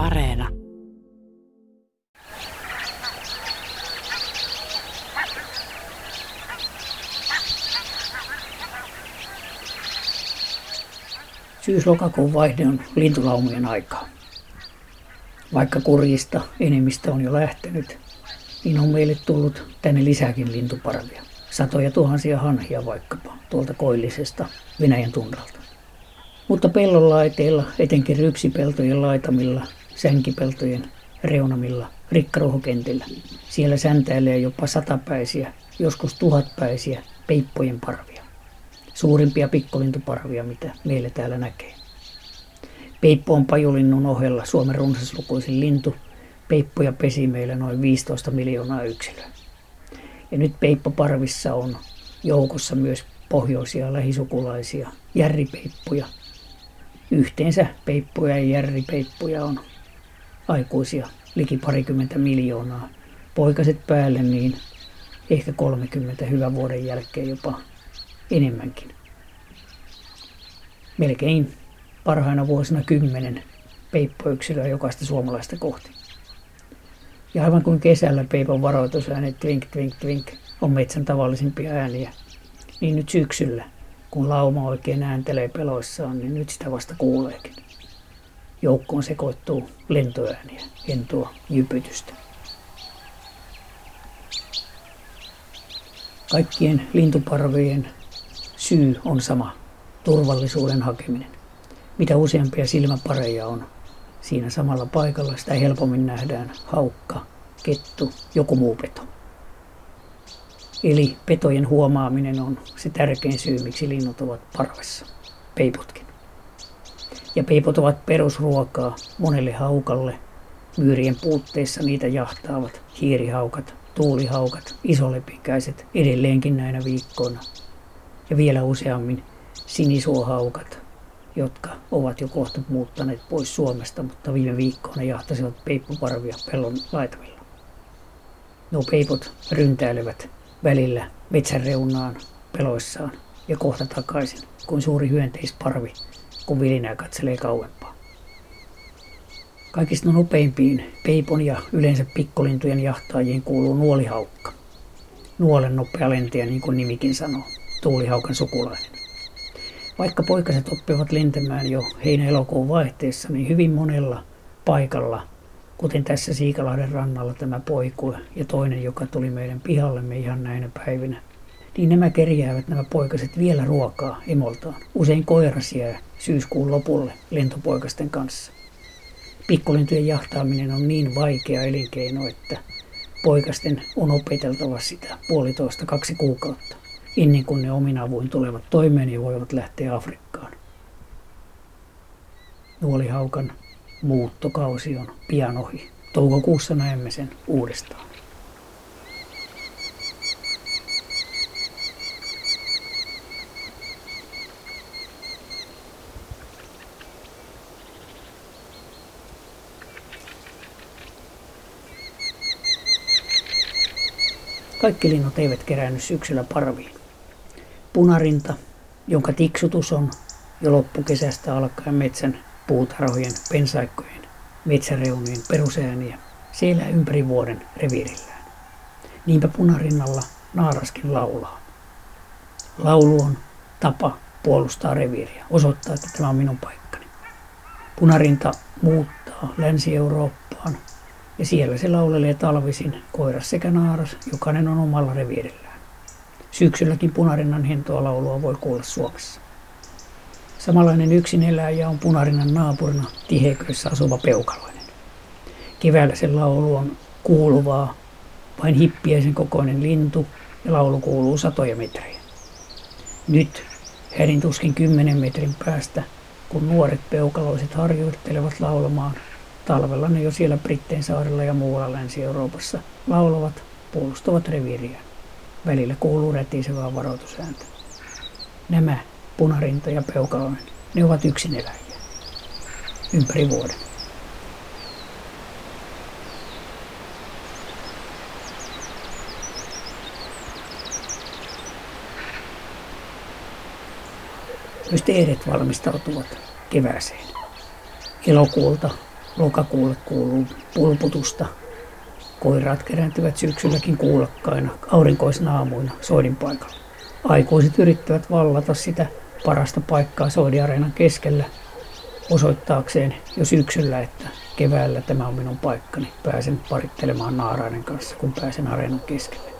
Areena. Syys-lokakuun vaihde on lintulaumien aikaa. Vaikka kurjista enemmistö on jo lähtenyt, niin on meille tullut tänne lisääkin lintuparvia. Satoja tuhansia hanhia vaikkapa tuolta koillisesta Venäjän tunnalta. Mutta pellon laiteilla, etenkin rypsipeltojen laitamilla, sänkipeltojen reunamilla, rikkaruhokentillä, siellä säntäilee jopa satapäisiä, joskus tuhatpäisiä peippojen parvia. Suurimpia pikkulintuparvia, mitä meillä täällä näkee. Peippo on pajulinnun ohella Suomen runsaslukuisin lintu. Peippoja pesi meillä noin 15 miljoonaa yksilöä. Ja nyt peippoparvissa on joukossa myös pohjoisia lähisukulaisia järripeippuja. Yhteensä peippuja ja järripeippuja on aikuisia liki parikymmentä miljoonaa. Poikaset päälle niin ehkä 30 hyvän vuoden jälkeen jopa enemmänkin. Melkein parhaina vuosina kymmenen peippoyksilöä jokaista suomalaista kohti. Ja aivan kuin kesällä peipon varoitusäänet twink, twink, twink on metsän tavallisimpia ääniä, niin nyt syksyllä, kun lauma oikein ääntelee peloissaan, niin nyt sitä vasta kuuleekin. Joukkoon sekoittuu lentoääniä, hentoa, jypytystä. Kaikkien lintuparvien syy on sama, turvallisuuden hakeminen. Mitä useampia silmäpareja on siinä samalla paikalla, sitä helpommin nähdään haukka, kettu, joku muu peto. Eli petojen huomaaminen on se tärkein syy, miksi linnut ovat parvessa, peipotkin. Ja peipot ovat perusruokaa monelle haukalle. Myyrien puutteissa niitä jahtaavat hiirihaukat, tuulihaukat, isolepikäiset edelleenkin näinä viikkoina. Ja vielä useammin sinisuohaukat, jotka ovat jo kohta muuttaneet pois Suomesta, mutta viime viikkoina jahtasivat peippuparvia pellon laitamilla. Nuo peipot ryntäilevät välillä metsän reunaan peloissaan ja kohta takaisin, kuin suuri hyönteisparvi, kun vilinää katselee kauempaa. Kaikista nopeimpiin peipon ja yleensä pikkulintujen jahtaajiin kuuluu nuolihaukka. Nuolen nopea lentäjä, niin kuin nimikin sanoo, tuulihaukan sukulainen. Vaikka poikaset oppivat lentämään jo heinä-elokuun vaihteessa, niin hyvin monella paikalla, kuten tässä Siikalahden rannalla tämä poiku ja toinen, joka tuli meidän pihallemme ihan näinä päivinä, niin nämä kerjäävät nämä poikaset vielä ruokaa emoltaan. Usein koiras jää syyskuun lopulle lentopoikasten kanssa. Pikkulintujen jahtaaminen on niin vaikea elinkeino, että poikasten on opeteltava sitä puolitoista kaksi kuukautta ennen kuin ne omin avuin tulevat toimeen ja voivat lähteä Afrikkaan. Nuolihaukan muuttokausi on pian ohi. Toukokuussa näemme sen uudestaan. Kaikki linnut eivät kerännyt syksyllä parviin punarinta, jonka tiksutus on jo loppukesästä alkaen metsän puutarhojen, pensaikkojen, metsäreunien perusääniä. Se elää ympäri vuoden reviirillään. Niinpä punarinnalla naaraskin laulaa. Laulu on tapa puolustaa reviiriä, osoittaa, että tämä on minun paikkani. Punarinta muuttaa Länsi-Eurooppaan ja siellä se laulelee talvisin koiras sekä naaras, jokainen on omalla reviirillä. Syksylläkin punarinnan hentoa laulua voi kuulla Suomessa. Samanlainen yksin eläjä on punarinnan naapurina Tiheköissä asuva peukaloinen. Keväällä sen laulu on kuuluvaa, vain hippiäisen kokoinen lintu ja laulu kuuluu satoja metrejä. Nyt hädin tuskin kymmenen metrin päästä, kun nuoret peukaloiset harjoittelevat laulamaan, talvella ne jo siellä Brittein saarella ja muualla Länsi-Euroopassa laulavat, puolustavat reviiriään. Välillä kuuluu rätisevää varoitusääntä. Nämä, punarinta ja peukaloinen, ne ovat eläjiä. Ympäri vuoden. Myös teeret valmistautuvat kevääseen. Elokuulta Lokakuulle kuuluu pulputusta. Koiraat kerääntyvät syksylläkin kuulokkaina, aurinkoisena aamuina soidin paikalla. Aikuiset yrittävät vallata sitä parasta paikkaa soidiareenan keskellä osoittaakseen jo syksyllä, että keväällä tämä on minun paikkani. Pääsen parittelemaan naarainen kanssa, kun pääsen areenan keskelle.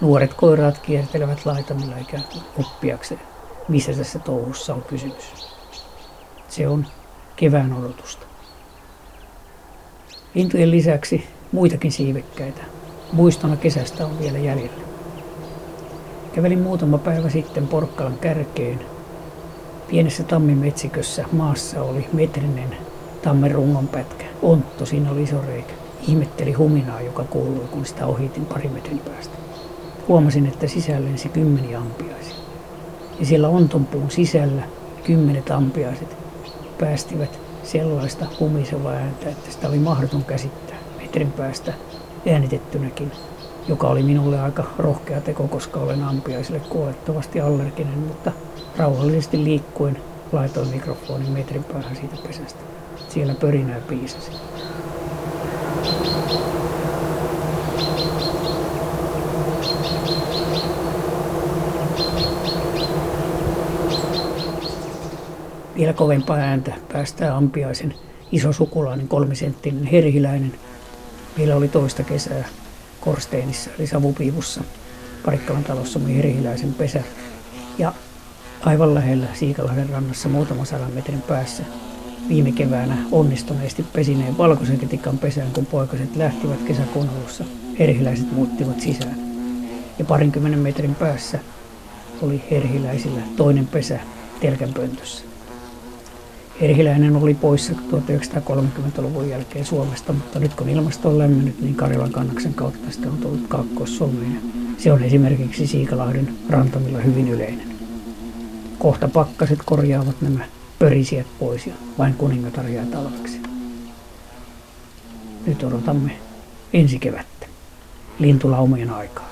Nuoret koiraat kiertelevät laitamilla ikään kuin oppiakseen, missä tässä touhussa on kysymys. Se on kevään odotusta. Lintujen lisäksi muitakin siivekkäitä. Muistona kesästä on vielä jäljellä. Kävelin muutama päivä sitten Porkkalan kärkeen. Pienessä tammimetsikössä maassa oli metrinen tammen rungon pätkä. Ontto, siinä oli iso reikä. Ihmetteli huminaa, joka kuului, kun sitä ohitin pari metrin päästä. Huomasin, että sisällä lensi kymmeniä ampiaisia. Ja siellä ontonpuun sisällä kymmenet ampiaiset päästivät sellaista humisevaa ääntä, että sitä oli mahdoton käsittää metrin päästä äänitettynäkin, joka oli minulle aika rohkea teko, koska olen ampiaisille kuolettavasti allerginen, mutta rauhallisesti liikkuen laitoin mikrofonin metrin päähän siitä pesästä. Siellä pörinää piisasi. Vielä ääntä päästää ampiaisen iso sukulainen kolmisenttinen herhiläinen. Meillä oli toista kesää Korsteinissa eli savupiivussa Parikkalan talossa mun herhiläisen pesä. Ja aivan lähellä Siikalahden rannassa muutama sadan metrin päässä viime keväänä onnistuneesti pesineen valkoisen ketikan pesään, kun poikaset lähtivät kesäkuun alussa. Herhiläiset muuttivat sisään. Ja parinkymmenen metrin päässä oli herhiläisillä toinen pesä telkänpöntössä. Erhiläinen oli poissa 1930-luvun jälkeen Suomesta, mutta nyt kun ilmasto on lämmennyt, niin Karjalan kannaksen kautta sitä on tullut Kaakkois-Suomeen. Se on esimerkiksi Siikalahden rantamilla hyvin yleinen. Kohta pakkaset korjaavat nämä pörisijät pois ja vain kuningatar jää talveksi. Nyt odotamme ensi kevättä, lintulaumojen aikaa.